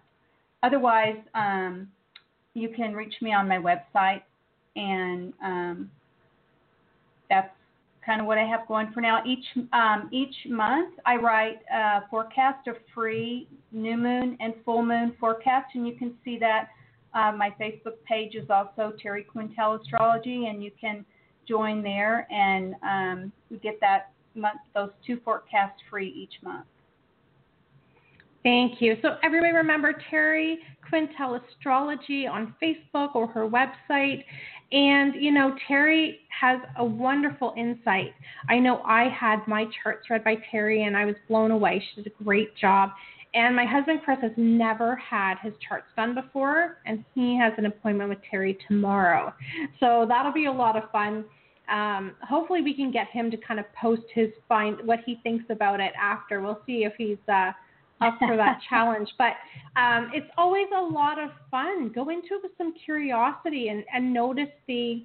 Otherwise, um, you can reach me on my website, and um, that's kind of what I have going for now. Each um, each month, I write a forecast, a free new moon and full moon forecast, and you can see that. Uh, my Facebook page is also Terri Quintel Astrology, and you can join there and um, get that month those two forecasts free each month. Thank you. So everybody remember Terri Quintel Astrology on Facebook or her website. And, you know, Terri has a wonderful insight. I know I had my charts read by Terri and I was blown away. She did a great job. And my husband Chris has never had his charts done before, and he has an appointment with Terri tomorrow. So that'll be a lot of fun. Um, hopefully, we can get him to kind of post his find what he thinks about it after. We'll see if he's uh, up for that challenge. But um, it's always a lot of fun. Go into it with some curiosity and, and notice the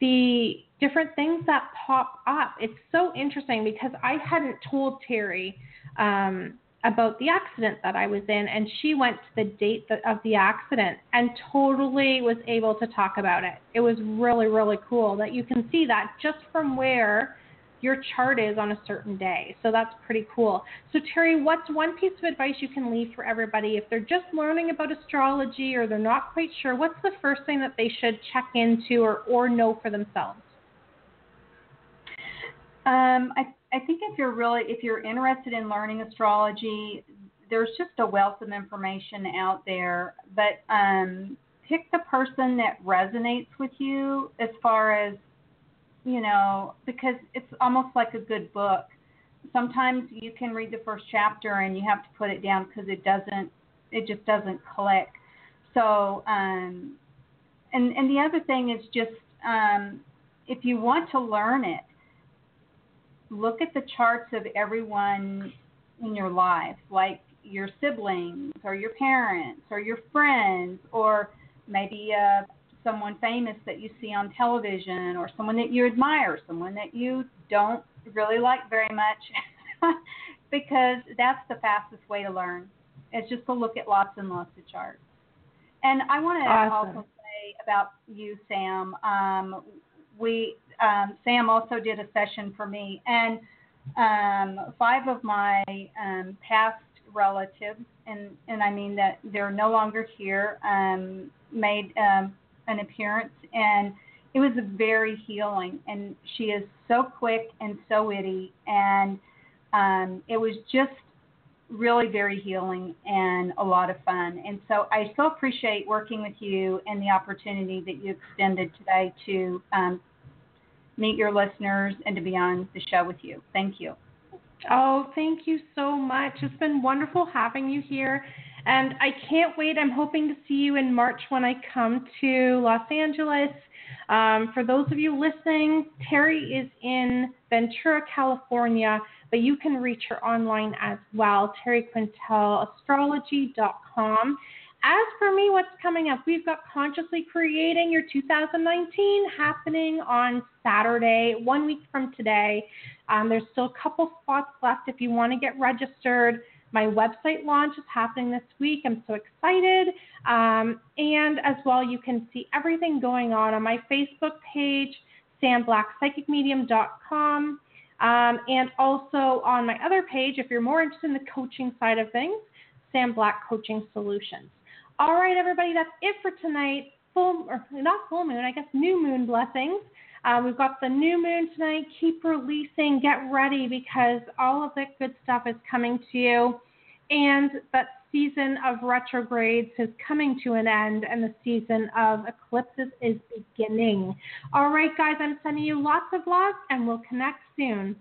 the different things that pop up. It's so interesting because I hadn't told Terri um, about the accident that I was in, and she went to the date of the accident and totally was able to talk about it. It was really, really cool that you can see that just from where your chart is on a certain day. So that's pretty cool. So, Terri, what's one piece of advice you can leave for everybody if they're just learning about astrology or they're not quite sure? What's the first thing that they should check into or, or know for themselves? Um, I, I think if you're really if you're interested in learning astrology, there's just a wealth of information out there. But um, pick the person that resonates with you as far as you know, because it's almost like a good book. Sometimes you can read the first chapter and you have to put it down because it doesn't, it just doesn't click. So, um, and and the other thing is just um, if you want to learn it, look at the charts of everyone in your life, like your siblings or your parents or your friends or maybe uh, someone famous that you see on television or someone that you admire, someone that you don't really like very much, because that's the fastest way to learn. It's just to look at lots and lots of charts. And I want to awesome. also say about you, Sam. Um, we um, Sam also did a session for me, and um, five of my um, past relatives, and and I mean that they're no longer here, um, made um, an appearance, and it was very healing. And she is so quick and so witty, and um, it was just really very healing and a lot of fun. And so I so appreciate working with you and the opportunity that you extended today to um, meet your listeners and to be on the show with you. Thank you. Oh, thank you so much. It's been wonderful having you here. And I can't wait. I'm hoping to see you in March when I come to Los Angeles. Um, for those of you listening, Terri is in Ventura, California, but you can reach her online as well, terriquintelastrology.com. As for me, what's coming up? We've got Consciously Creating Your 2019 happening on Saturday, one week from today. Um, there's still a couple spots left if you want to get registered. My website launch is happening this week. I'm so excited. Um, and as well, you can see everything going on on my Facebook page, samblackpsychicmedium.com. Um, and also on my other page, if you're more interested in the coaching side of things, Sam Black Coaching Solutions. All right, everybody, that's it for tonight. full, or not full moon, I guess new moon blessings. Uh, we've got the new moon tonight. Keep releasing. Get ready because all of that good stuff is coming to you. And that season of retrogrades is coming to an end and the season of eclipses is beginning. All right, guys, I'm sending you lots of love and we'll connect soon.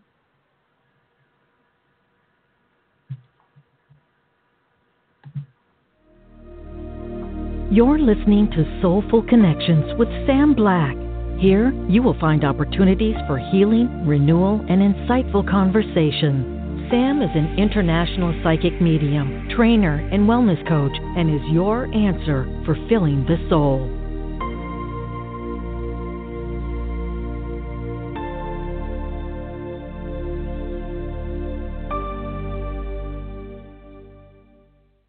You're listening to Soulful Connections with Sam Black. Here, you will find opportunities for healing, renewal, and insightful conversation. Sam is an international psychic medium, trainer, and wellness coach, and is your answer for filling the soul.